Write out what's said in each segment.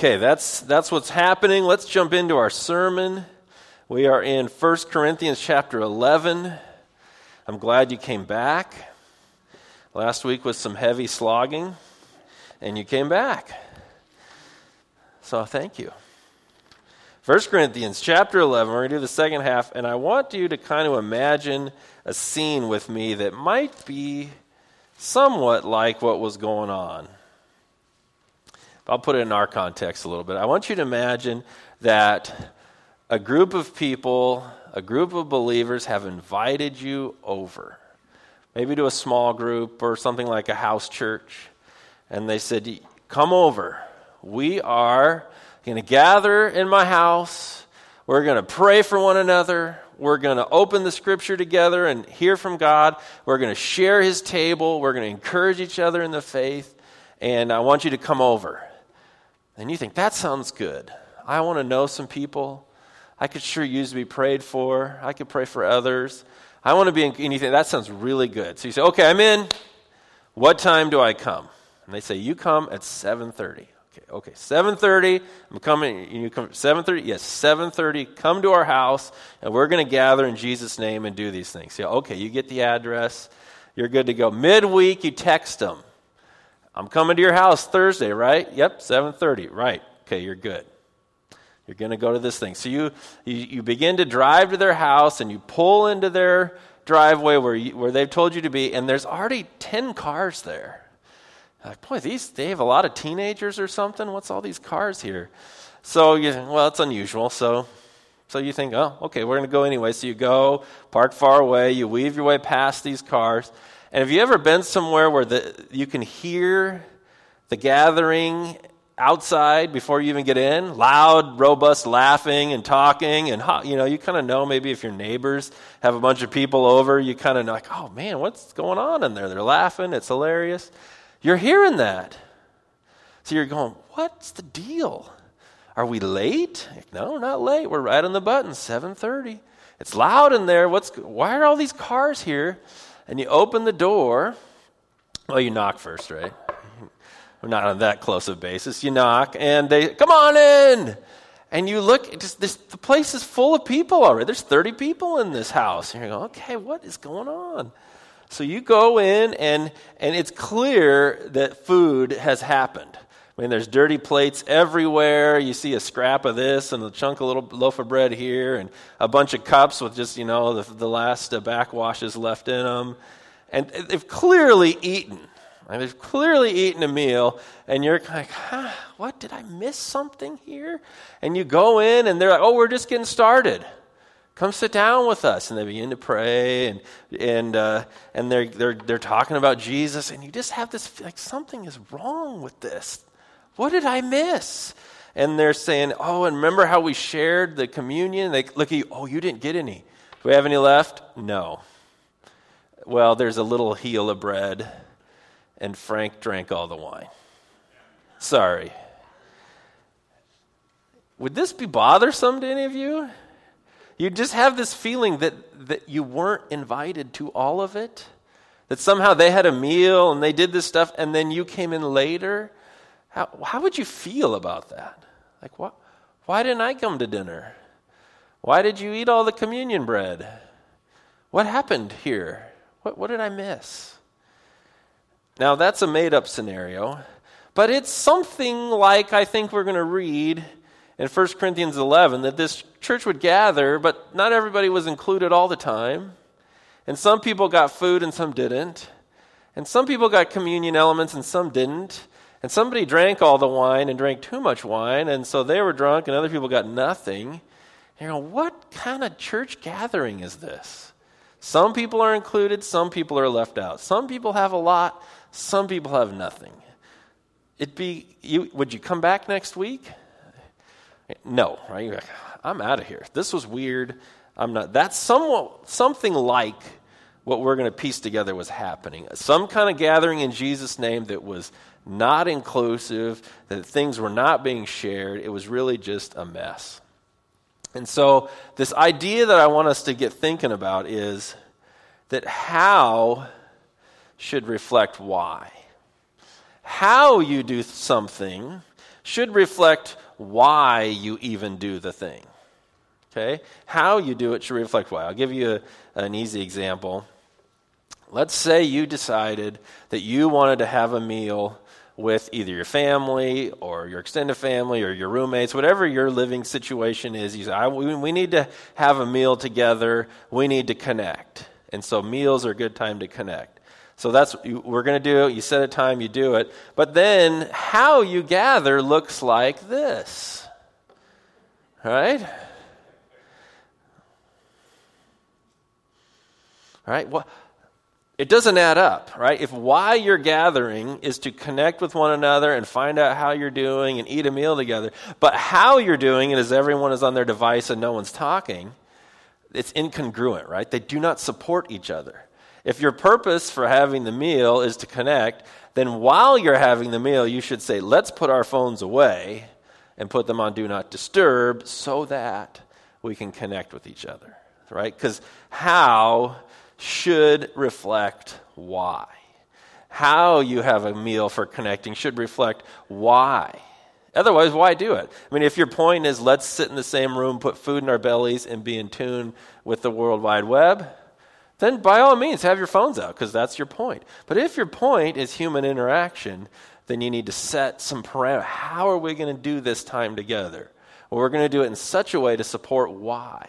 Okay, that's, that's what's happening. Let's jump into our sermon. We are in 1 Corinthians chapter 11. I'm glad you came back. Last week was some heavy slogging, and you came back. So thank you. 1 Corinthians chapter 11, we're going to do the second half, and I want you to kind of imagine a scene with me that might be somewhat like what was going on. I'll put it in our context a little bit. I want you to imagine that a group of people, a group of believers have invited you over, maybe to a small group or something like a house church, and they said, Come over. We are going to gather in my house. We're going to pray for one another. We're going to open the scripture together and hear from God. We're going to share his table. We're going to encourage each other in the faith. And I want you to come over. And you think, that sounds good. I want to know some people. I could sure use to be prayed for. I could pray for others. I want to be in anything. That sounds really good. So you say, okay, I'm in. What time do I come? And they say, you come at 7.30. Okay, okay, 7.30. I'm coming. You come 7.30? Yes, 7.30. Come to our house, and we're going to gather in Jesus' name and do these things. Yeah, okay, you get the address. You're good to go. Midweek, you text them. I'm coming to your house Thursday, right? Yep, 7:30. Right. Okay, you're good. You're going to go to this thing. So you, you, begin to drive to their house and you pull into their driveway where, you, where they've told you to be, and there's already 10 cars there. Like, boy, these, they have a lot of teenagers or something. What's all these cars here? So you well, it's unusual. So, so you think, oh, okay, we're going to go anyway. So you go, park far away, you weave your way past these cars, and have you ever been somewhere where the, you can hear the gathering outside before you even get in? Loud, robust laughing and talking. And, you know, you kind of know maybe if your neighbors have a bunch of people over, you kind of know, like, oh man, what's going on in there? They're laughing. It's hilarious. You're hearing that. So you're going, what's the deal? Are we late? No, not late. We're right on the button, 7:30. It's loud in there. What's why are all these cars here? And you open the door. Well, you knock first, right? We're not on that close of basis. You knock, and they come on in. And you look, just this, the place is full of people already. There's 30 people in this house. And you go, okay, what is going on? So you go in, and, and it's clear that food has happened. I mean, there's dirty plates everywhere. You see a scrap of this and a chunk of little loaf of bread here, and a bunch of cups with just, you know, the, the last uh, backwashes left in them. And they've clearly eaten. And they've clearly eaten a meal, and you're like, huh, what? Did I miss something here? And you go in, and they're like, oh, we're just getting started. Come sit down with us. And they begin to pray, and, and, uh, and they're, they're, they're talking about Jesus, and you just have this, like, something is wrong with this. What did I miss? And they're saying, Oh, and remember how we shared the communion? They look at you, Oh, you didn't get any. Do we have any left? No. Well, there's a little heel of bread, and Frank drank all the wine. Sorry. Would this be bothersome to any of you? You just have this feeling that, that you weren't invited to all of it? That somehow they had a meal and they did this stuff, and then you came in later? How, how would you feel about that? Like, what, why didn't I come to dinner? Why did you eat all the communion bread? What happened here? What, what did I miss? Now, that's a made up scenario, but it's something like I think we're going to read in 1 Corinthians 11 that this church would gather, but not everybody was included all the time. And some people got food and some didn't. And some people got communion elements and some didn't. And somebody drank all the wine and drank too much wine, and so they were drunk, and other people got nothing. And you know, what kind of church gathering is this? Some people are included, some people are left out. Some people have a lot, some people have nothing. It'd be you would you come back next week? No, right? Like, I'm out of here. This was weird. I'm not. That's somewhat something like what we're going to piece together was happening. Some kind of gathering in Jesus' name that was not inclusive, that things were not being shared. It was really just a mess. And so, this idea that I want us to get thinking about is that how should reflect why. How you do something should reflect why you even do the thing. Okay? How you do it should reflect why. I'll give you a, an easy example. Let's say you decided that you wanted to have a meal with either your family or your extended family or your roommates, whatever your living situation is. You say, we, we need to have a meal together. We need to connect. And so meals are a good time to connect. So that's we're going to do it. You set a time, you do it. But then how you gather looks like this. Right? Right? Well, it doesn't add up, right? If why you're gathering is to connect with one another and find out how you're doing and eat a meal together, but how you're doing it is everyone is on their device and no one's talking, it's incongruent, right? They do not support each other. If your purpose for having the meal is to connect, then while you're having the meal, you should say, let's put our phones away and put them on do not disturb so that we can connect with each other, right? Because how should reflect why. How you have a meal for connecting should reflect why. Otherwise, why do it? I mean, if your point is let's sit in the same room, put food in our bellies, and be in tune with the World Wide Web, then by all means have your phones out because that's your point. But if your point is human interaction, then you need to set some parameters. How are we going to do this time together? Well, we're going to do it in such a way to support why.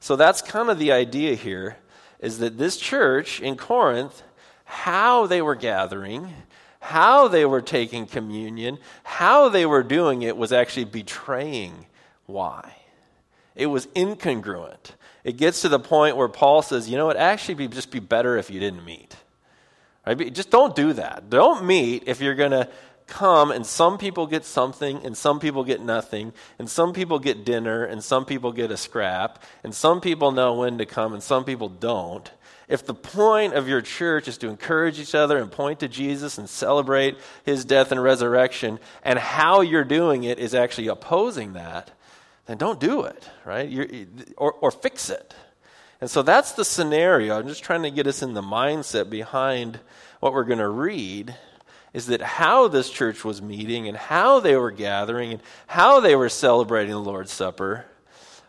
So that's kind of the idea here is that this church in Corinth, how they were gathering, how they were taking communion, how they were doing it was actually betraying why. It was incongruent. It gets to the point where Paul says, you know, it actually be just be better if you didn't meet. Right? Just don't do that. Don't meet if you're going to come and some people get something and some people get nothing and some people get dinner and some people get a scrap and some people know when to come and some people don't. If the point of your church is to encourage each other and point to Jesus and celebrate his death and resurrection and how you're doing it is actually opposing that then don't do it right? Or, or fix it. And so that's the scenario. I'm just trying to get us in the mindset behind what we're going to read is that how this church was meeting and how they were gathering and how they were celebrating the Lord's Supper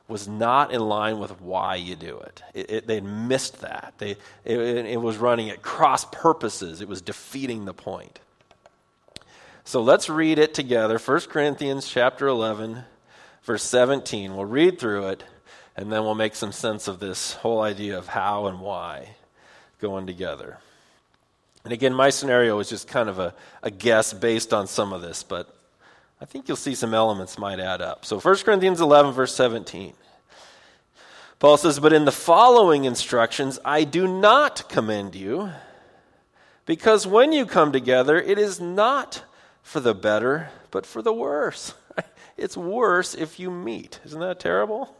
was not in line with why you do it. it, it they missed that. They, it, it was running at cross purposes, it was defeating the point. So let's read it together. 1 Corinthians chapter 11, verse 17. We'll read through it, and then we'll make some sense of this whole idea of how and why going together. And again, my scenario is just kind of a, a guess based on some of this, but I think you'll see some elements might add up. So 1 Corinthians 11, verse 17. Paul says, But in the following instructions, I do not commend you, because when you come together, it is not for the better, but for the worse. It's worse if you meet. Isn't that terrible?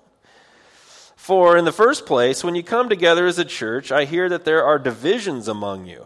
For in the first place, when you come together as a church, I hear that there are divisions among you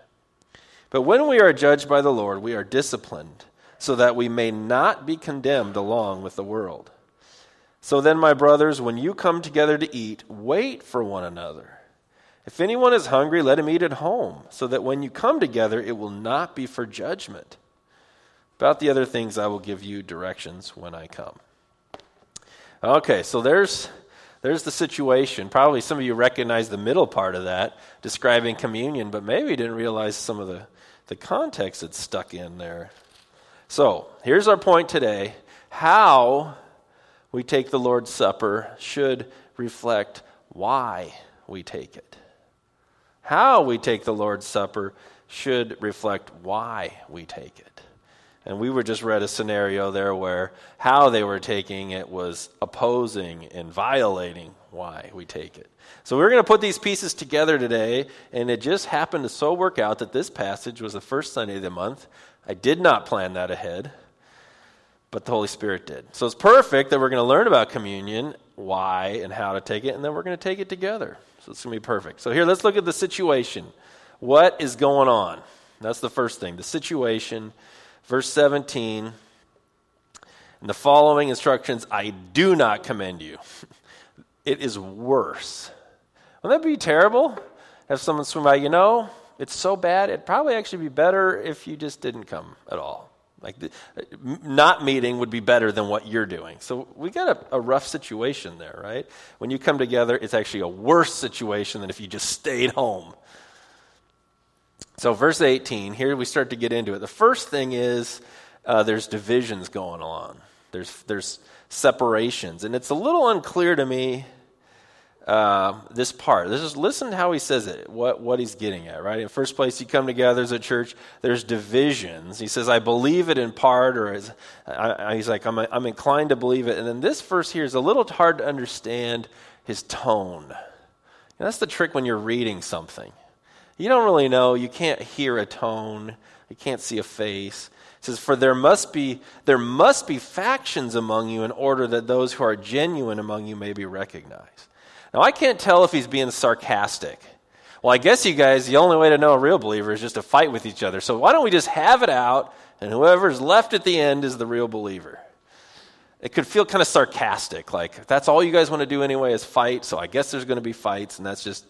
But when we are judged by the Lord, we are disciplined, so that we may not be condemned along with the world. So then, my brothers, when you come together to eat, wait for one another. If anyone is hungry, let him eat at home, so that when you come together, it will not be for judgment. About the other things, I will give you directions when I come. Okay, so there's, there's the situation. Probably some of you recognize the middle part of that, describing communion, but maybe didn't realize some of the, the context that's stuck in there. So here's our point today how we take the Lord's Supper should reflect why we take it. How we take the Lord's Supper should reflect why we take it. And we were just read a scenario there where how they were taking it was opposing and violating why we take it. So we're going to put these pieces together today, and it just happened to so work out that this passage was the first Sunday of the month. I did not plan that ahead, but the Holy Spirit did. So it's perfect that we're going to learn about communion, why, and how to take it, and then we're going to take it together. So it's going to be perfect. So here, let's look at the situation. What is going on? That's the first thing. The situation, verse 17. And the following instructions I do not commend you. It is worse. Wouldn't that be terrible? Have someone swim by, you know, it's so bad, it'd probably actually be better if you just didn't come at all. Like, the, not meeting would be better than what you're doing. So we got a, a, rough situation there, right? When you come together, it's actually a worse situation than if you just stayed home. So, verse 18, here we start to get into it. The first thing is uh, there's divisions going on, there's, there's separations. And it's a little unclear to me uh, this part. This is listen how he says it, what, what he's getting at, right? In first place, you come together as a church, there's divisions. He says, I believe it in part, or I, he's like, I'm, I'm inclined to believe it. And then this verse here is a little hard to understand his tone. And that's the trick when you're reading something. You don't really know, you can't hear a tone, you can't see a face. Says, For there must be there must be factions among you in order that those who are genuine among you may be recognized. Now, I can't tell if he's being sarcastic. Well, I guess you guys, the only way to know a real believer is just to fight with each other. So why don't we just have it out, and whoever's left at the end is the real believer? It could feel kind of sarcastic, like, that's all you guys want to do anyway is fight, so I guess there's going to be fights, and that's just.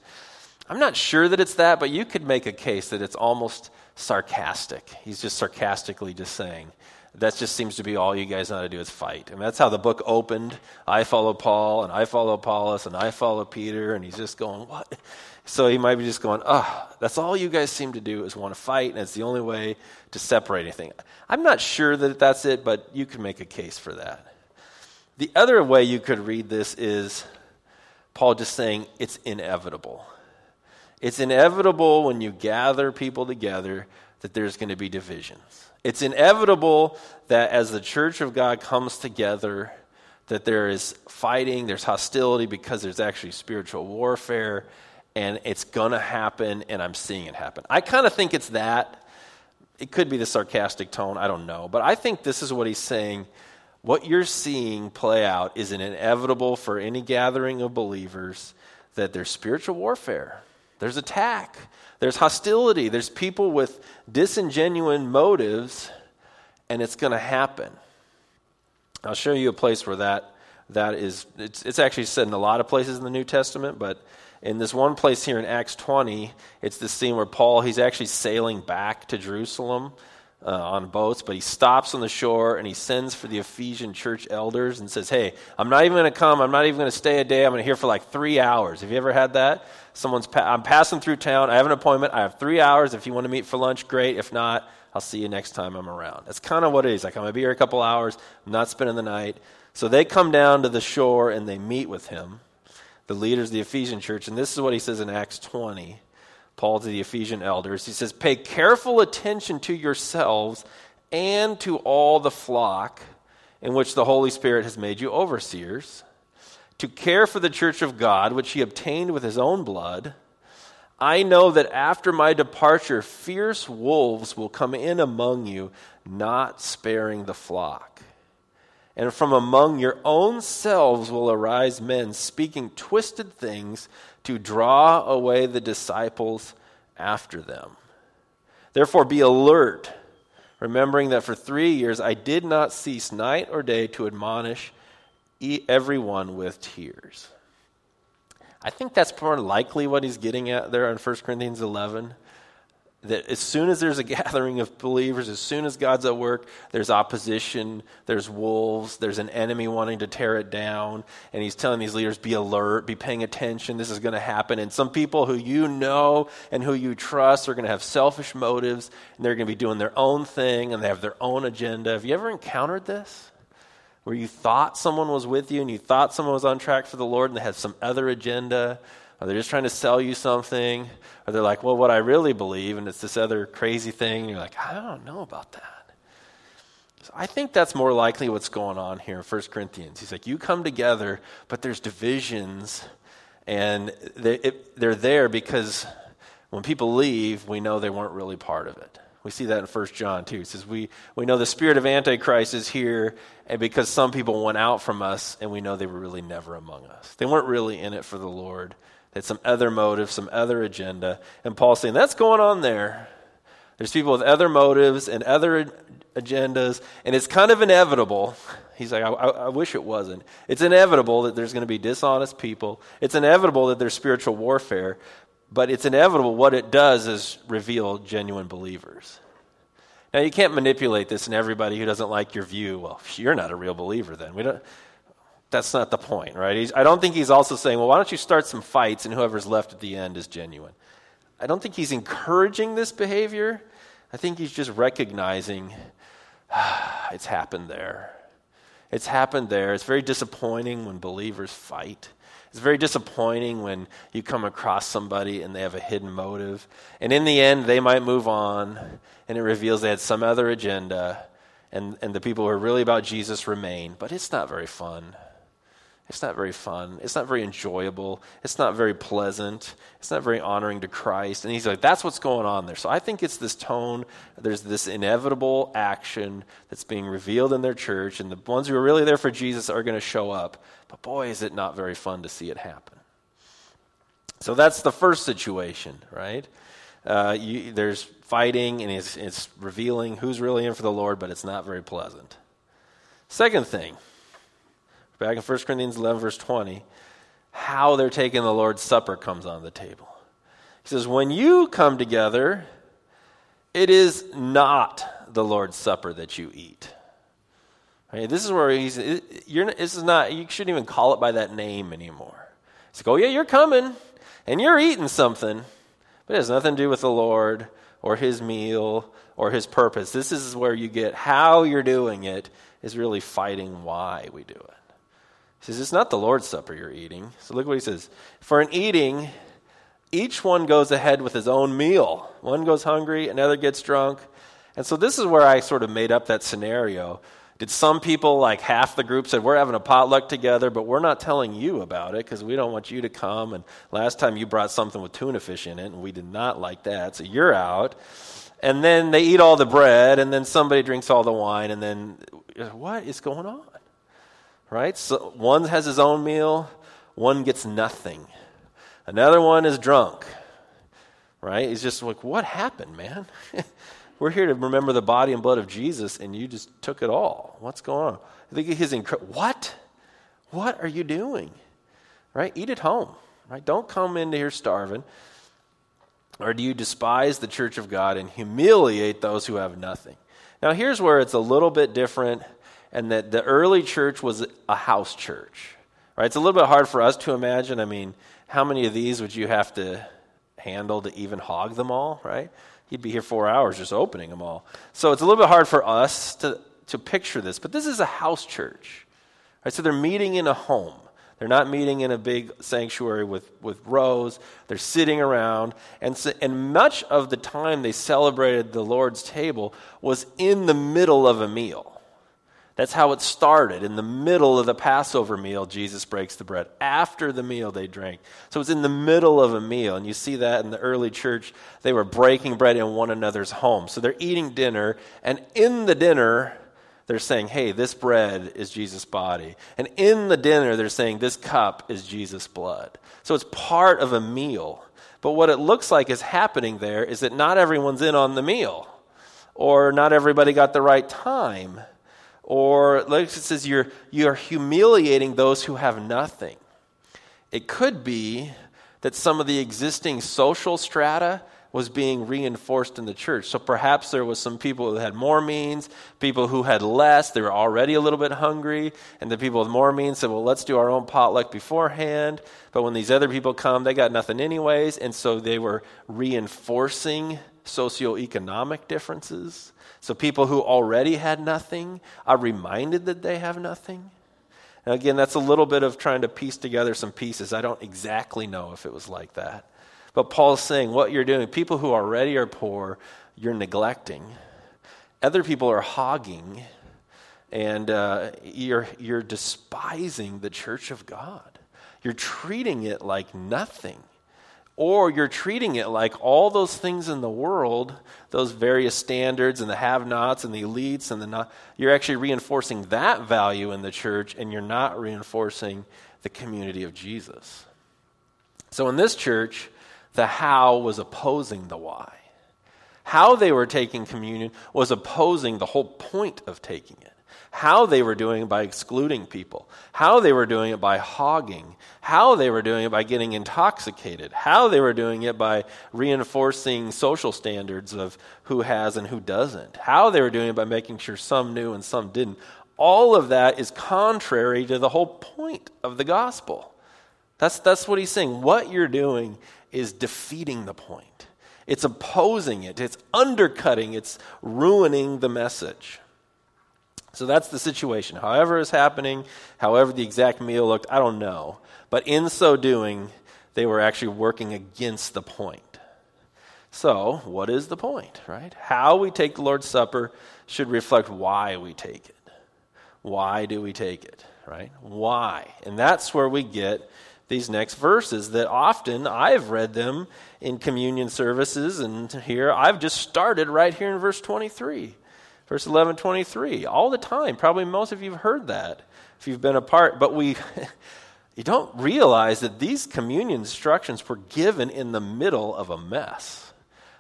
I'm not sure that it's that, but you could make a case that it's almost sarcastic. He's just sarcastically just saying, that just seems to be all you guys know how to do is fight. I mean, that's how the book opened. I follow Paul, and I follow Apollos, and I follow Peter, and he's just going, what? So he might be just going, oh, that's all you guys seem to do is want to fight, and it's the only way to separate anything. I'm not sure that that's it, but you can make a case for that. The other way you could read this is Paul just saying it's inevitable. It's inevitable when you gather people together that there's going to be divisions. It's inevitable that as the church of God comes together, that there is fighting, there's hostility because there's actually spiritual warfare, and it's going to happen, and I'm seeing it happen. I kind of think it's that. It could be the sarcastic tone, I don't know. But I think this is what he's saying. What you're seeing play out is an inevitable for any gathering of believers that there's spiritual warfare, there's attack, there's hostility, there's people with disingenuine motives, and it's going to happen. I'll show you a place where that, that is, it's, it's actually said in a lot of places in the New Testament, but in this one place here in Acts 20, it's the scene where Paul, he's actually sailing back to Jerusalem uh, on boats, but he stops on the shore and he sends for the Ephesian church elders and says, Hey, I'm not even going to come. I'm not even going to stay a day. I'm going to here for like three hours. Have you ever had that? Someone's, pa- I'm passing through town. I have an appointment. I have three hours. If you want to meet for lunch, great. If not, I'll see you next time I'm around. That's kind of what it is. Like, I'm going to be here a couple hours. I'm not spending the night. So they come down to the shore and they meet with him, the leaders of the Ephesian church. And this is what he says in Acts 20. Paul to the Ephesian elders. He says, Pay careful attention to yourselves and to all the flock in which the Holy Spirit has made you overseers, to care for the church of God, which he obtained with his own blood. I know that after my departure, fierce wolves will come in among you, not sparing the flock. And from among your own selves will arise men speaking twisted things to draw away the disciples after them. Therefore, be alert, remembering that for three years I did not cease night or day to admonish everyone with tears. I think that's more likely what he's getting at there in 1 Corinthians 11 that as soon as there's a gathering of believers, as soon as God's at work, there's opposition, there's wolves, there's an enemy wanting to tear it down. And he's telling these leaders, be alert, be paying attention, this is going to happen. And some people who you know and who you trust are going to have selfish motives, and they're going to be doing their own thing, and they have their own agenda. Have you ever encountered this? Where you thought someone was with you and you thought someone was on track for the Lord and they had some other agenda or they're just trying to sell you something, or they're like, well, what I really believe, and it's this other crazy thing, and you're like, I don't know about that. So I think that's more likely what's going on here in 1 Corinthians. He's like, you come together, but there's divisions, and they, it, they're there because when people leave, we know they weren't really part of it. We see that in 1 John too. It says, we, we know the spirit of Antichrist is here, and because some people went out from us, and we know they were really never among us. They weren't really in it for the Lord. They had some other motive, some other agenda. And Paul's saying, that's going on there. There's people with other motives and other agendas, and it's kind of inevitable. He's like, I, I, wish it wasn't. It's inevitable that there's going to be dishonest people. It's inevitable that there's spiritual warfare, but it's inevitable what it does is reveal genuine believers. Now, you can't manipulate this, and everybody who doesn't like your view, well, you're not a real believer then. We don't, that's not the point, right? He's, I don't think he's also saying, well, why don't you start some fights and whoever's left at the end is genuine. I don't think he's encouraging this behavior. I think he's just recognizing ah, it's happened there. It's happened there. It's very disappointing when believers fight. It's very disappointing when you come across somebody and they have a hidden motive. And in the end, they might move on, and it reveals they had some other agenda, and, and the people who are really about Jesus remain. But it's not very fun. It's not very fun. It's not very enjoyable. It's not very pleasant. It's not very honoring to Christ. And he's like, that's what's going on there. So I think it's this tone. There's this inevitable action that's being revealed in their church, and the ones who are really there for Jesus are going to show up. But boy, is it not very fun to see it happen. So that's the first situation, right? Uh, you, there's fighting, and it's, it's revealing who's really in for the Lord, but it's not very pleasant. Second thing back in 1 Corinthians 11, verse 20, how they're taking the Lord's Supper comes on the table. He says, When you come together, it is not the Lord's Supper that you eat. Right, this is where he's, you're, this is not, you shouldn't even call it by that name anymore. He's like, oh, yeah, you're coming and you're eating something, but it has nothing to do with the Lord or his meal or his purpose. This is where you get how you're doing it is really fighting why we do it. He says, It's not the Lord's Supper you're eating. So look what he says. For an eating, each one goes ahead with his own meal. One goes hungry, another gets drunk. And so this is where I sort of made up that scenario. Did some people, like half the group, said, We're having a potluck together, but we're not telling you about it because we don't want you to come. And last time you brought something with tuna fish in it, and we did not like that. So you're out. And then they eat all the bread, and then somebody drinks all the wine, and then what is going on? Right? So one has his own meal, one gets nothing. Another one is drunk, right? He's just like, what happened, man? We're here to remember the body and blood of Jesus, and you just took it all. What's going on? I think he's incredible. What? What are you doing? Right? Eat at home. Right? Don't come into here starving. Or do you despise the church of God and humiliate those who have nothing? Now, here's where it's a little bit different and that the early church was a house church. Right? It's a little bit hard for us to imagine. I mean, how many of these would you have to handle to even hog them all, right? He'd be here four hours just opening them all. So it's a little bit hard for us to, to picture this, but this is a house church. Right? So they're meeting in a home. They're not meeting in a big sanctuary with, with rows. They're sitting around. And, so, and much of the time they celebrated the Lord's table was in the middle of a meal. That's how it started. In the middle of the Passover meal, Jesus breaks the bread. After the meal, they drank. So it's in the middle of a meal. And you see that in the early church. They were breaking bread in one another's home. So they're eating dinner. And in the dinner, they're saying, hey, this bread is Jesus' body. And in the dinner, they're saying, this cup is Jesus' blood. So it's part of a meal. But what it looks like is happening there is that not everyone's in on the meal, or not everybody got the right time or like it says, you're, you're humiliating those who have nothing. It could be that some of the existing social strata was being reinforced in the church. So perhaps there was some people who had more means, people who had less, they were already a little bit hungry, and the people with more means said, "Well, let's do our own potluck beforehand." But when these other people come, they got nothing anyways, and so they were reinforcing socioeconomic differences. So people who already had nothing are reminded that they have nothing. And again, that's a little bit of trying to piece together some pieces. I don't exactly know if it was like that. But Paul's saying what you're doing, people who already are poor, you're neglecting. Other people are hogging, and uh, you're, you're despising the church of God. You're treating it like nothing. Or you're treating it like all those things in the world, those various standards and the have nots and the elites and the not, you're actually reinforcing that value in the church and you're not reinforcing the community of Jesus. So in this church, the how was opposing the why. How they were taking communion was opposing the whole point of taking it how they were doing it by excluding people, how they were doing it by hogging, how they were doing it by getting intoxicated, how they were doing it by reinforcing social standards of who has and who doesn't, how they were doing it by making sure some knew and some didn't. All of that is contrary to the whole point of the gospel. That's, that's what he's saying. What you're doing is defeating the point. It's opposing it. It's undercutting. It's ruining the message. So that's the situation. However is happening, however the exact meal looked, I don't know. But in so doing, they were actually working against the point. So, what is the point, right? How we take the Lord's Supper should reflect why we take it. Why do we take it, right? Why? And that's where we get these next verses that often I've read them in communion services, and here I've just started right here in verse 23. Verse 11, 23, all the time. Probably most of you have heard that if you've been a part. But we, you don't realize that these communion instructions were given in the middle of a mess.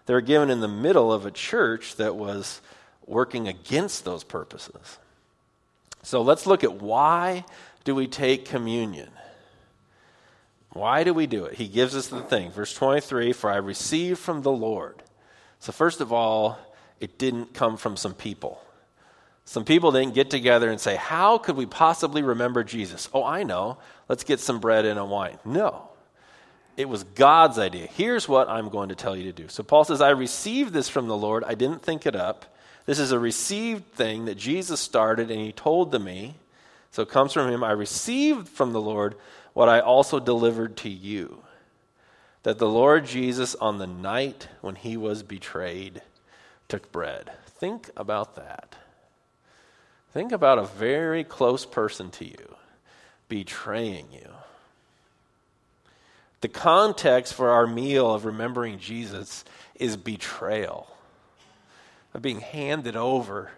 They were given in the middle of a church that was working against those purposes. So let's look at why do we take communion? Why do we do it? He gives us the thing. Verse 23 For I received from the Lord. So, first of all, it didn't come from some people. Some people didn't get together and say, How could we possibly remember Jesus? Oh, I know. Let's get some bread and a wine. No. It was God's idea. Here's what I'm going to tell you to do. So Paul says, I received this from the Lord. I didn't think it up. This is a received thing that Jesus started and he told to me. So it comes from him. I received from the Lord what I also delivered to you. That the Lord Jesus, on the night when he was betrayed, took bread. Think about that. Think about a very close person to you betraying you. The context for our meal of remembering Jesus is betrayal, of being handed over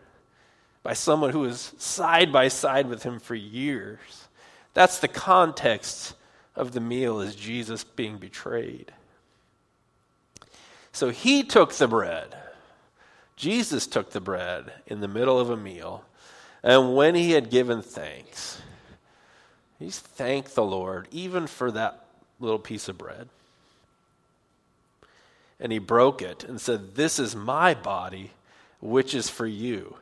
by someone who was side by side with him for years. That's the context of the meal is Jesus being betrayed. So he took the bread. Jesus took the bread in the middle of a meal, and when he had given thanks, he thanked the Lord even for that little piece of bread. And he broke it and said, This is my body, which is for you.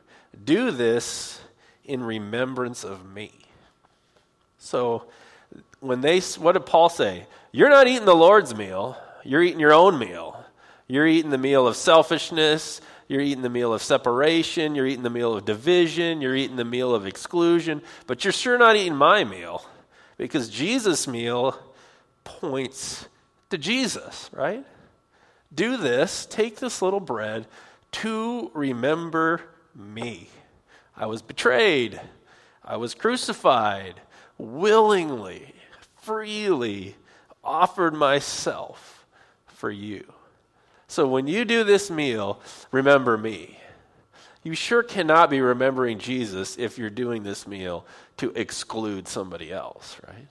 Do this in remembrance of me. So, when they, what did Paul say? You're not eating the Lord's meal, you're eating your own meal. You're eating the meal of selfishness, you're eating the meal of separation. You're eating the meal of division. You're eating the meal of exclusion. But you're sure not eating my meal because Jesus' meal points to Jesus, right? Do this, take this little bread to remember me. I was betrayed. I was crucified. Willingly, freely offered myself for you. So when you do this meal, remember me. You sure cannot be remembering Jesus if you're doing this meal to exclude somebody else, right?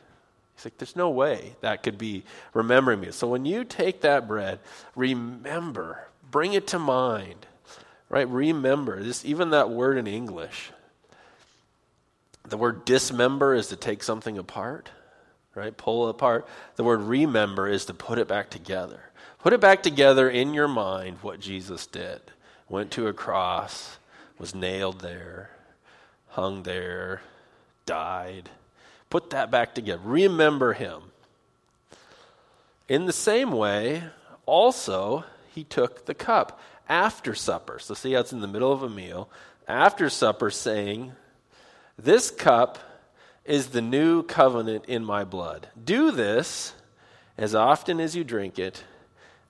He's like, there's no way that could be remembering me. So when you take that bread, remember, bring it to mind, right? Remember this, even that word in English. The word dismember is to take something apart, right? Pull apart. The word remember is to put it back together. Put it back together in your mind what Jesus did. Went to a cross, was nailed there, hung there, died. Put that back together. Remember him. In the same way, also, he took the cup after supper. So, see how it's in the middle of a meal. After supper, saying, This cup is the new covenant in my blood. Do this as often as you drink it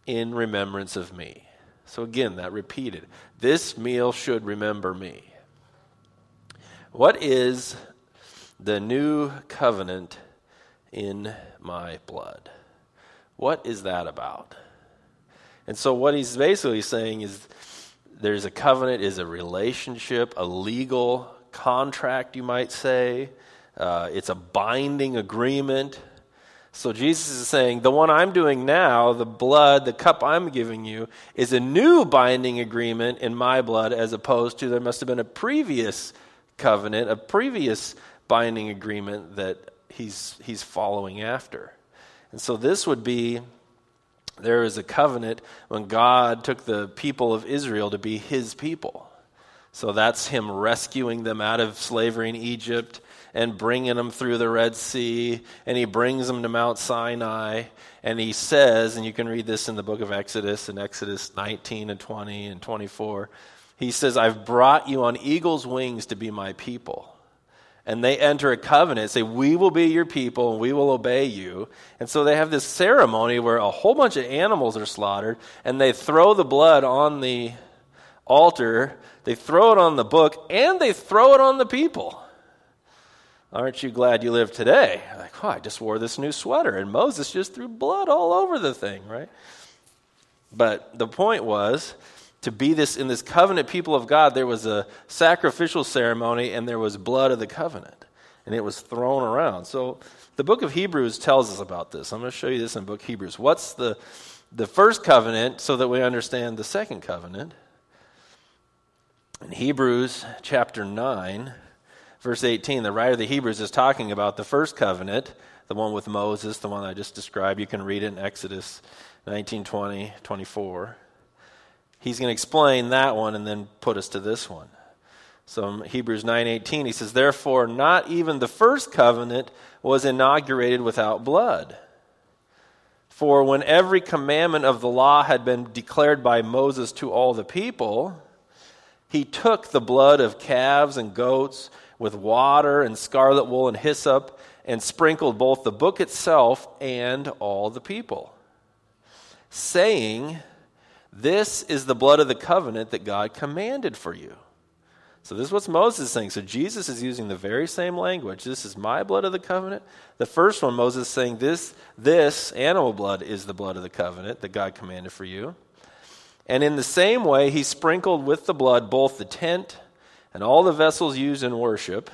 in remembrance of me. So again, that repeated. This meal should remember me. What is the new covenant in my blood? What is that about? And so, what he's basically saying is there's a covenant, is a relationship, a legal contract, you might say. Uh, it's a binding agreement so Jesus is saying, the one I'm doing now, the blood, the cup I'm giving you, is a new binding agreement in my blood as opposed to there must have been a previous covenant, a previous binding agreement that he's, he's following after. And so this would be there is a covenant when God took the people of Israel to be his people. So that's him rescuing them out of slavery in Egypt and bringing them through the Red Sea, and he brings them to Mount Sinai, and he says, and you can read this in the book of Exodus, in Exodus 19 and 20 and 24, he says, I've brought you on eagle's wings to be my people. And they enter a covenant, say, We will be your people and we will obey you. And so they have this ceremony where a whole bunch of animals are slaughtered, and they throw the blood on the altar, they throw it on the book, and they throw it on the people. Aren't you glad you live today? Like, oh, I just wore this new sweater, and Moses just threw blood all over the thing, right? But the point was to be this in this covenant people of God, there was a sacrificial ceremony and there was blood of the covenant, and it was thrown around. So the book of Hebrews tells us about this. I'm going to show you this in book Hebrews. What's the the first covenant so that we understand the second covenant? In Hebrews chapter 9, verse 18, the writer of the Hebrews is talking about the first covenant, the one with Moses, the one I just described. You can read it in Exodus 19, 20, 24. He's going to explain that one and then put us to this one. So Hebrews 9:18 he says therefore not even the first covenant was inaugurated without blood. For when every commandment of the law had been declared by Moses to all the people, he took the blood of calves and goats with water and scarlet wool and hyssop and sprinkled both the book itself and all the people, saying, This is the blood of the covenant that God commanded for you. So, this is what Moses is saying. So, Jesus is using the very same language. This is my blood of the covenant. The first one, Moses is saying, This, this animal blood is the blood of the covenant that God commanded for you. And in the same way, he sprinkled with the blood both the tent and all the vessels used in worship.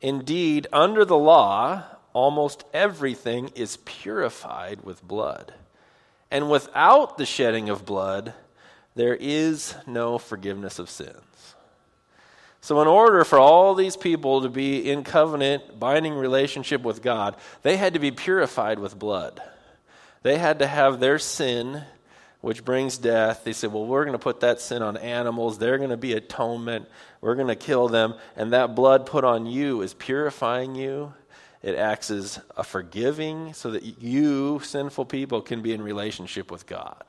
Indeed, under the law, almost everything is purified with blood. And without the shedding of blood, there is no forgiveness of sins. So, in order for all these people to be in covenant, binding relationship with God, they had to be purified with blood. They had to have their sin which brings death. They said, well, we're going to put that sin on animals. They're going to be atonement. We're going to kill them. And that blood put on you is purifying you. It acts as a forgiving so that you, sinful people, can be in relationship with God.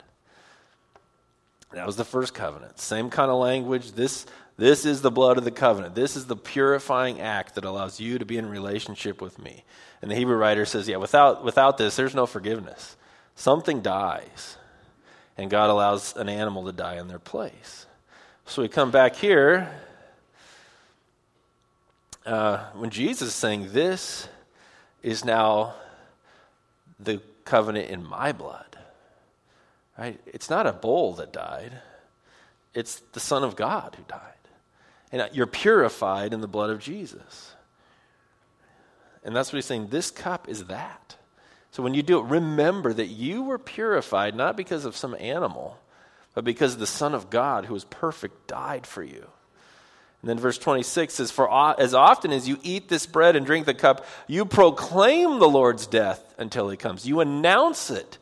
That was the first covenant. Same kind of language. This, this is the blood of the covenant. This is the purifying act that allows you to be in relationship with me. And the Hebrew writer says, yeah, without, without this, there's no forgiveness. Something dies and God allows an animal to die in their place. So we come back here uh, when Jesus is saying, This is now the covenant in my blood, right? It's not a bull that died, it's the Son of God who died. And you're purified in the blood of Jesus. And that's what he's saying. This cup is that. So when you do it, remember that you were purified not because of some animal, but because the Son of God, who is perfect, died for you. And then verse 26 says, For as often as you eat this bread and drink the cup, you proclaim the Lord's death until he comes. You announce it.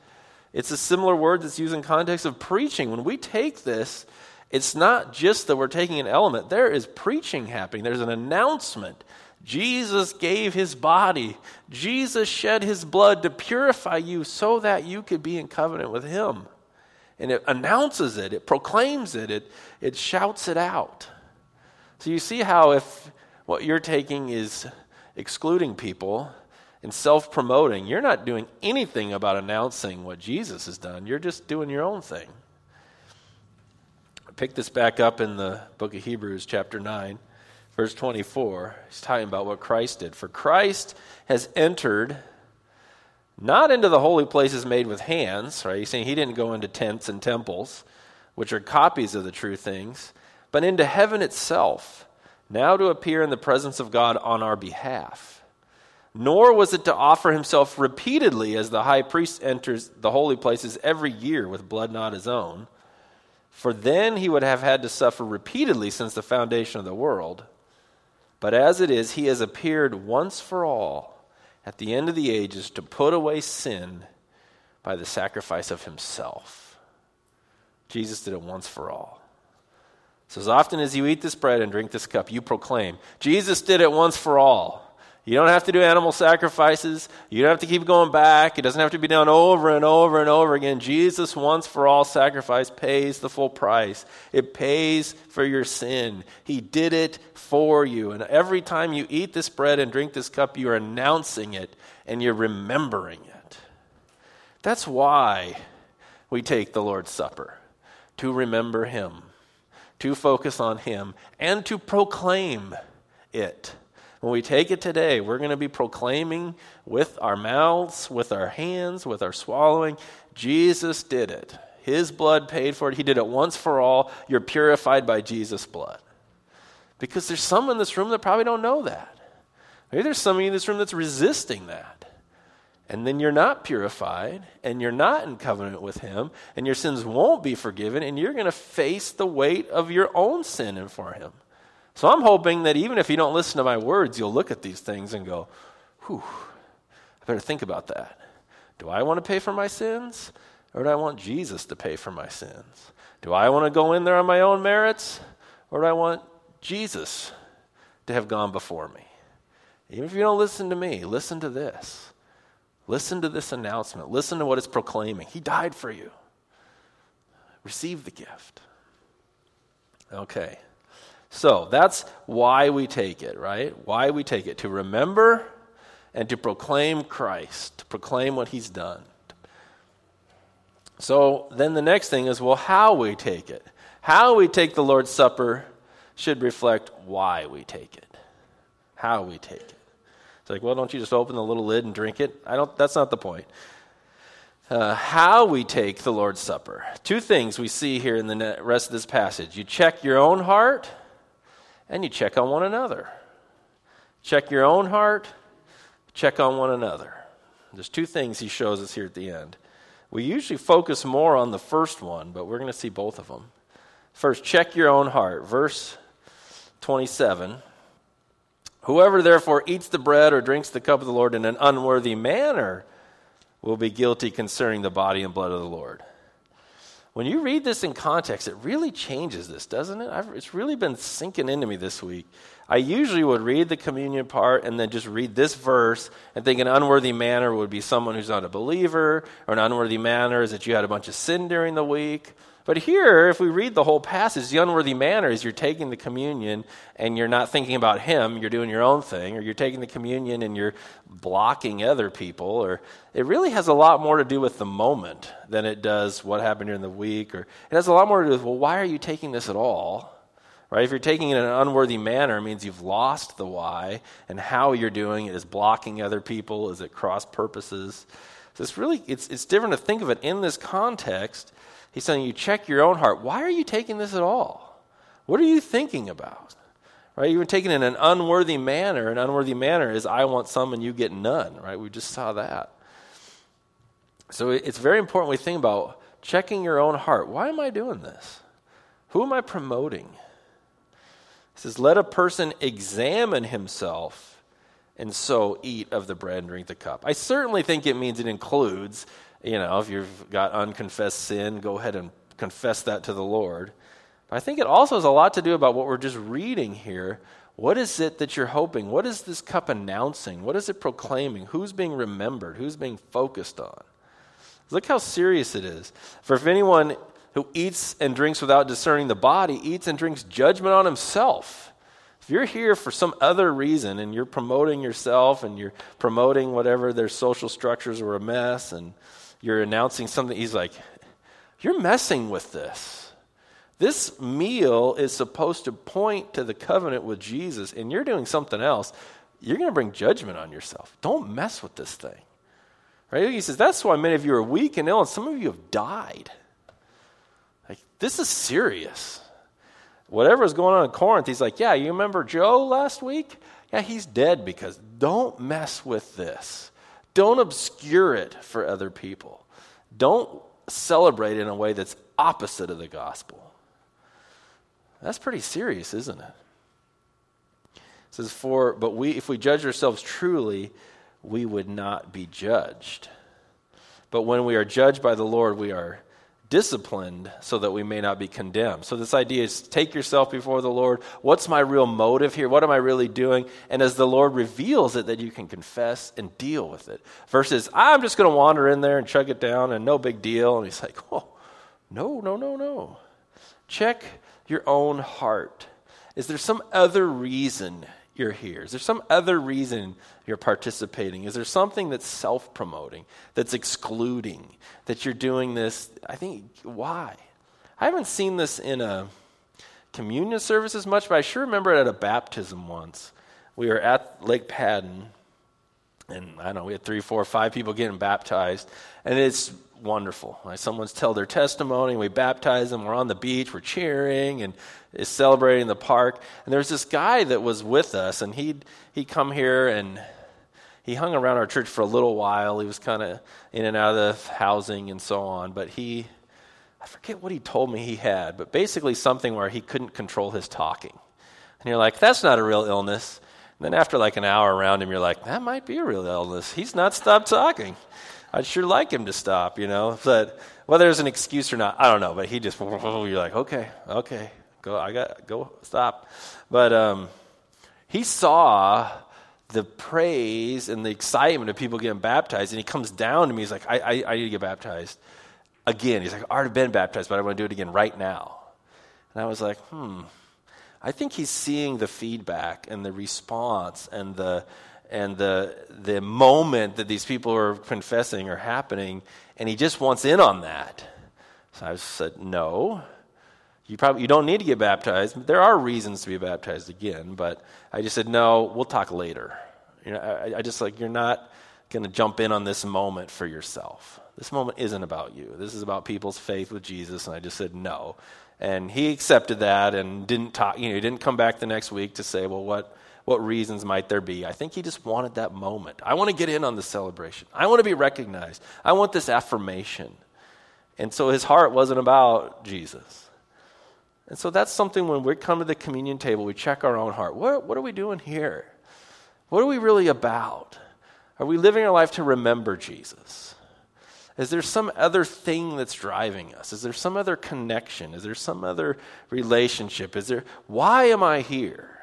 It's a similar word that's used in context of preaching. When we take this, it's not just that we're taking an element, there is preaching happening, there's an announcement. Jesus gave his body, Jesus shed his blood to purify you so that you could be in covenant with him. And it announces it, it proclaims it, it, it shouts it out. So you see how if what you're taking is excluding people and self promoting, you're not doing anything about announcing what Jesus has done. You're just doing your own thing. I pick this back up in the book of Hebrews, chapter 9, verse 24. He's talking about what Christ did. For Christ has entered not into the holy places made with hands, right? He's saying he didn't go into tents and temples, which are copies of the true things but into heaven itself, now to appear in the presence of God on our behalf. Nor was it to offer himself repeatedly as the high priest enters the holy places every year with blood not his own, for then he would have had to suffer repeatedly since the foundation of the world. But as it is, he has appeared once for all at the end of the ages to put away sin by the sacrifice of himself. Jesus did it once for all. So, as often as you eat this bread and drink this cup, you proclaim Jesus did it once for all. You don't have to do animal sacrifices. You don't have to keep going back. It doesn't have to be done over and over and over again. Jesus once for all sacrifice pays the full price. It pays for your sin. He did it for you. And every time you eat this bread and drink this cup, you're announcing it and you're remembering it. That's why we take the Lord's Supper, to remember Him to focus on Him, and to proclaim it. When we take it today, we're going to be proclaiming with our mouths, with our hands, with our swallowing Jesus did it. His blood paid for it. He did it once for all. You're purified by Jesus' blood. Because there's some in this room that probably don't know that. Maybe there's some in this room that's resisting that and then you're not purified and you're not in covenant with him and your sins won't be forgiven and you're going to face the weight of your own sin for him so i'm hoping that even if you don't listen to my words you'll look at these things and go whew i better think about that do i want to pay for my sins or do i want jesus to pay for my sins do i want to go in there on my own merits or do i want jesus to have gone before me even if you don't listen to me listen to this Listen to this announcement. Listen to what it's proclaiming. He died for you. Receive the gift. Okay. So that's why we take it, right? Why we take it. To remember and to proclaim Christ, to proclaim what he's done. So then the next thing is well, how we take it. How we take the Lord's Supper should reflect why we take it, how we take it It's like, well, don't you just open the little lid and drink it? I don't, that's not the point. Uh, how we take the Lord's Supper. Two things we see here in the rest of this passage. You check your own heart and you check on one another. Check your own heart, check on one another. There's two things he shows us here at the end. We usually focus more on the first one, but we're going to see both of them. First, check your own heart. Verse 27 Whoever therefore eats the bread or drinks the cup of the Lord in an unworthy manner will be guilty concerning the body and blood of the Lord. When you read this in context, it really changes this, doesn't it? I've, it's really been sinking into me this week. I usually would read the communion part and then just read this verse and think an unworthy manner would be someone who's not a believer, or an unworthy manner is that you had a bunch of sin during the week. But here, if we read the whole passage, the unworthy manner is you're taking the communion and you're not thinking about Him, you're doing your own thing, or you're taking the communion and you're blocking other people, or it really has a lot more to do with the moment than it does what happened during the week, or it has a lot more to do with, well, why are you taking this at all? Right? If you're taking it in an unworthy manner, it means you've lost the why, and how you're doing it is blocking other people, is it cross purposes. So it's really it's it's different to think of it in this context. He's saying you check your own heart. Why are you taking this at all? What are you thinking about? Right? Been taking it in an unworthy manner. An unworthy manner is I want some and you get none. Right? We just saw that. So it's very important we think about checking your own heart. Why am I doing this? Who am I promoting? He says, Let a person examine himself and so eat of the bread and drink the cup. I certainly think it means it includes, you know, if you've got unconfessed sin, go ahead and confess that to the Lord. But I think it also has a lot to do about what we're just reading here. What is it that you're hoping? What is this cup announcing? What is it proclaiming? Who's being remembered? Who's being focused on? Look how serious it is. For if anyone who eats and drinks without discerning the body eats and drinks judgment on himself. If you're here for some other reason and you're promoting yourself and you're promoting whatever their social structures are a mess and you're announcing something, he's like, you're messing with this. This meal is supposed to point to the covenant with Jesus, and you're doing something else. You're going to bring judgment on yourself. Don't mess with this thing. Right? He says, That's why many of you are weak and ill, and some of you have died. Like, this is serious. Whatever is going on in Corinth, he's like, Yeah, you remember Joe last week? Yeah, he's dead because don't mess with this. Don't obscure it for other people. Don't celebrate in a way that's opposite of the gospel. That's pretty serious, isn't it? It says, For but we if we judge ourselves truly, we would not be judged. But when we are judged by the Lord, we are disciplined so that we may not be condemned. So, this idea is take yourself before the Lord. What's my real motive here? What am I really doing? And as the Lord reveals it, that you can confess and deal with it. Versus, I'm just going to wander in there and chug it down and no big deal. And he's like, oh, no, no, no, no. Check your own heart. Is there some other reason you're here? Is there some other reason you're participating? Is there something that's self promoting, that's excluding, that you're doing this? I think, why? I haven't seen this in a communion service as much, but I sure remember it at a baptism once. We were at Lake Padden, and I don't know, we had three, four, five people getting baptized, and it's wonderful. Someone's tell their testimony, we baptize them, we're on the beach, we're cheering, and is celebrating the park. And there's this guy that was with us, and he'd, he'd come here and he hung around our church for a little while. He was kind of in and out of housing and so on. But he, I forget what he told me he had, but basically something where he couldn't control his talking. And you're like, that's not a real illness. And then after like an hour around him, you're like, that might be a real illness. He's not stopped talking. I'd sure like him to stop, you know. But whether there's an excuse or not, I don't know. But he just, you're like, okay, okay, Go, I got, go, stop. But um, he saw the praise and the excitement of people getting baptized, and he comes down to me. He's like, I, I, I need to get baptized again. He's like, I've already been baptized, but I want to do it again right now. And I was like, hmm. I think he's seeing the feedback and the response and the and the the moment that these people are confessing are happening, and he just wants in on that. So I said, no. You probably you don't need to get baptized. There are reasons to be baptized again, but I just said no. We'll talk later. You know, I, I just like you're not going to jump in on this moment for yourself. This moment isn't about you. This is about people's faith with Jesus. And I just said no, and he accepted that and didn't talk. You know, he didn't come back the next week to say, well, what what reasons might there be? I think he just wanted that moment. I want to get in on the celebration. I want to be recognized. I want this affirmation. And so his heart wasn't about Jesus. And so that's something when we come to the communion table, we check our own heart. What, what are we doing here? What are we really about? Are we living our life to remember Jesus? Is there some other thing that's driving us? Is there some other connection? Is there some other relationship? Is there, why am I here?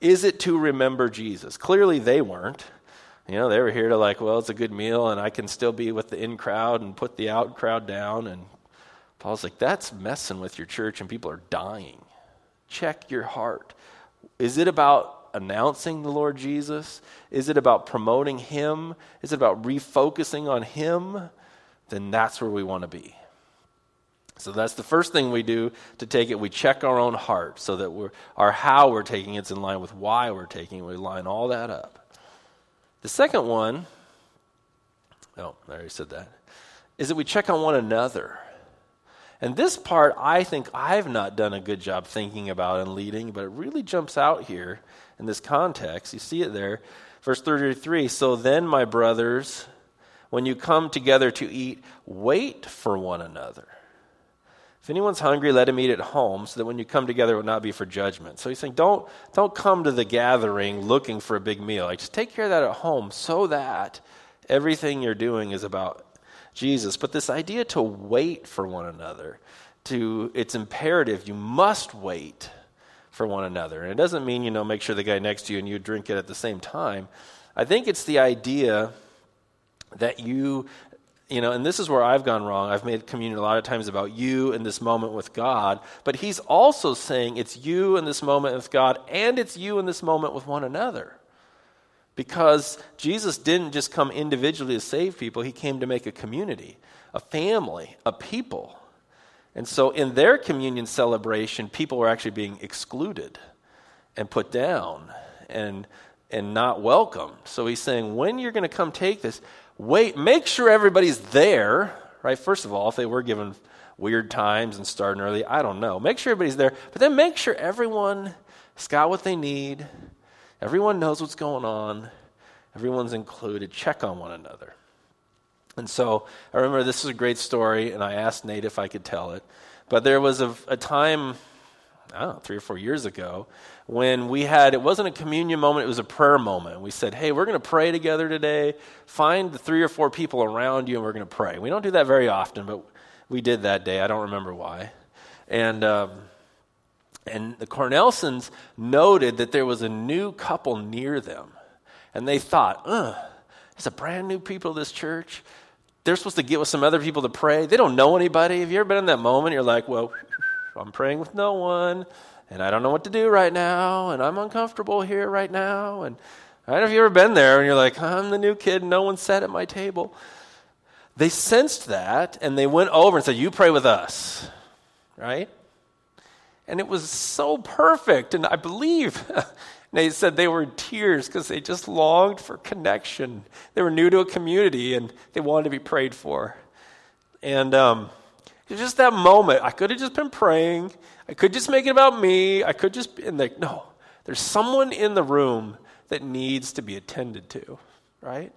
Is it to remember Jesus? Clearly they weren't. You know, they were here to like, well, it's a good meal and I can still be with the in crowd and put the out crowd down and Paul's like, that's messing with your church and people are dying. Check your heart. Is it about announcing the Lord Jesus? Is it about promoting Him? Is it about refocusing on Him? Then that's where we want to be. So that's the first thing we do to take it. We check our own heart so that our how we're taking it's in line with why we're taking it. We line all that up. The second one, oh, I already said that, is that we check on one another. And this part, I think I've not done a good job thinking about and leading, but it really jumps out here in this context. You see it there. Verse 33 So then, my brothers, when you come together to eat, wait for one another. If anyone's hungry, let him eat at home, so that when you come together, it will not be for judgment. So he's saying, don't, don't come to the gathering looking for a big meal. Like, just take care of that at home so that everything you're doing is about Jesus. But this idea to wait for one another, to it's imperative. You must wait for one another. And it doesn't mean, you know, make sure the guy next to you and you drink it at the same time. I think it's the idea that you you know, and this is where I've gone wrong. I've made communion a lot of times about you in this moment with God, but he's also saying it's you in this moment with God and it's you in this moment with one another. Because Jesus didn't just come individually to save people, he came to make a community, a family, a people. And so in their communion celebration, people were actually being excluded and put down and, and not welcomed. So he's saying, when you're going to come take this, wait, make sure everybody's there, right? First of all, if they were given weird times and starting early, I don't know. Make sure everybody's there, but then make sure everyone has got what they need Everyone knows what's going on, everyone's included. Check on one another. And so I remember this is a great story, and I asked Nate if I could tell it. But there was a, a time, I don't know, three or four years ago, when we had, it wasn't a communion moment, it was a prayer moment. We said, hey, we're going to pray together today. Find the three or four people around you, and we're going to pray. We don't do that very often, but we did that day. I don't remember why. And um, and the Cornelsons noted that there was a new couple near them. And they thought, ugh, there's a brand new people this church. They're supposed to get with some other people to pray. They don't know anybody. Have you ever been in that moment? You're like, well, I'm praying with no one, and I don't know what to do right now, and I'm uncomfortable here right now. And I don't know if you've ever been there, and you're like, I'm the new kid, no one sat at my table. They sensed that, and they went over and said, You pray with us, right? And it was so perfect. And I believe they said they were in tears because they just longed for connection. They were new to a community and they wanted to be prayed for. And um, just that moment. I could have just been praying. I could just make it about me. I could just, be and like, no, there's someone in the room that needs to be attended to, right?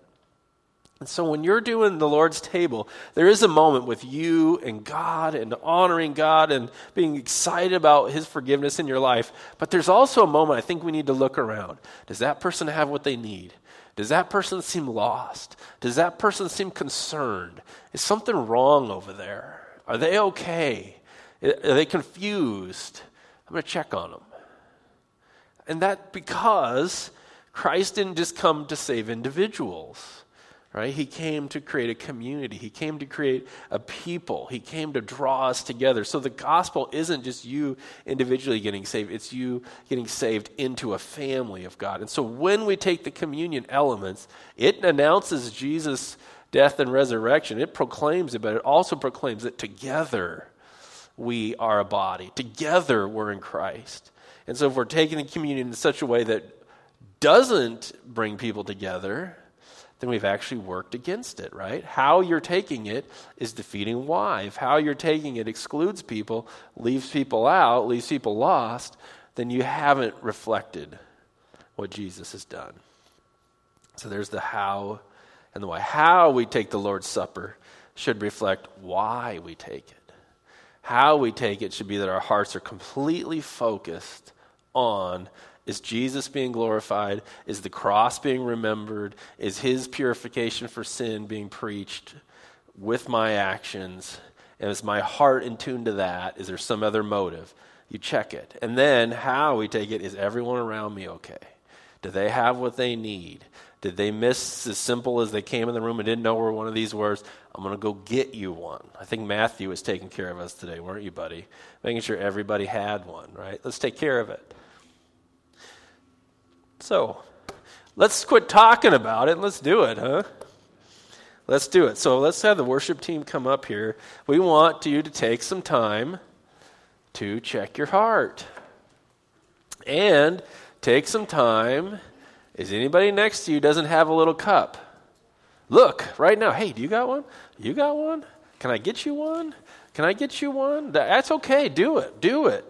And so when you're doing the Lord's table, there is a moment with you and God and honoring God and being excited about His forgiveness in your life. But there's also a moment I think we need to look around. Does that person have what they need? Does that person seem lost? Does that person seem concerned? Is something wrong over there? Are they okay? Are they confused? I'm going to check on them. And that because Christ didn't just come to save individuals right? He came to create a community. He came to create a people. He came to draw us together. So the gospel isn't just you individually getting saved, it's you getting saved into a family of God. And so when we take the communion elements, it announces Jesus' death and resurrection. It proclaims it, but it also proclaims that together we are a body. Together we're in Christ. And so if we're taking the communion in such a way that doesn't bring people together, then we've actually worked against it, right? How you're taking it is defeating why. If how you're taking it excludes people, leaves people out, leaves people lost, then you haven't reflected what Jesus has done. So there's the how and the why. How we take the Lord's Supper should reflect why we take it. How we take it should be that our hearts are completely focused on is Jesus being glorified? Is the cross being remembered? Is his purification for sin being preached with my actions? And is my heart in tune to that? Is there some other motive? You check it. And then how we take it is everyone around me okay? Do they have what they need? Did they miss as simple as they came in the room and didn't know where one of these words? I'm going to go get you one. I think Matthew was taking care of us today, weren't you, buddy? Making sure everybody had one, right? Let's take care of it. So, let's quit talking about it let's do it, huh? Let's do it. So let's have the worship team come up here. We want you to take some time to check your heart. And take some time. Is anybody next to you doesn't have a little cup? Look right now. Hey, do you got one? You got one? Can I get you one? Can I get you one? That's okay. Do it. Do it.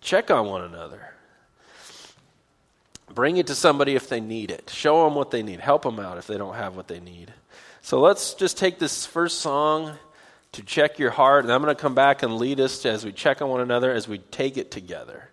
Check on one another. Bring it to somebody if they need it. Show them what they need. Help them out if they don't have what they need. So let's just take this first song to check your heart, and I'm going to come back and lead us as we check on one another as we take it together.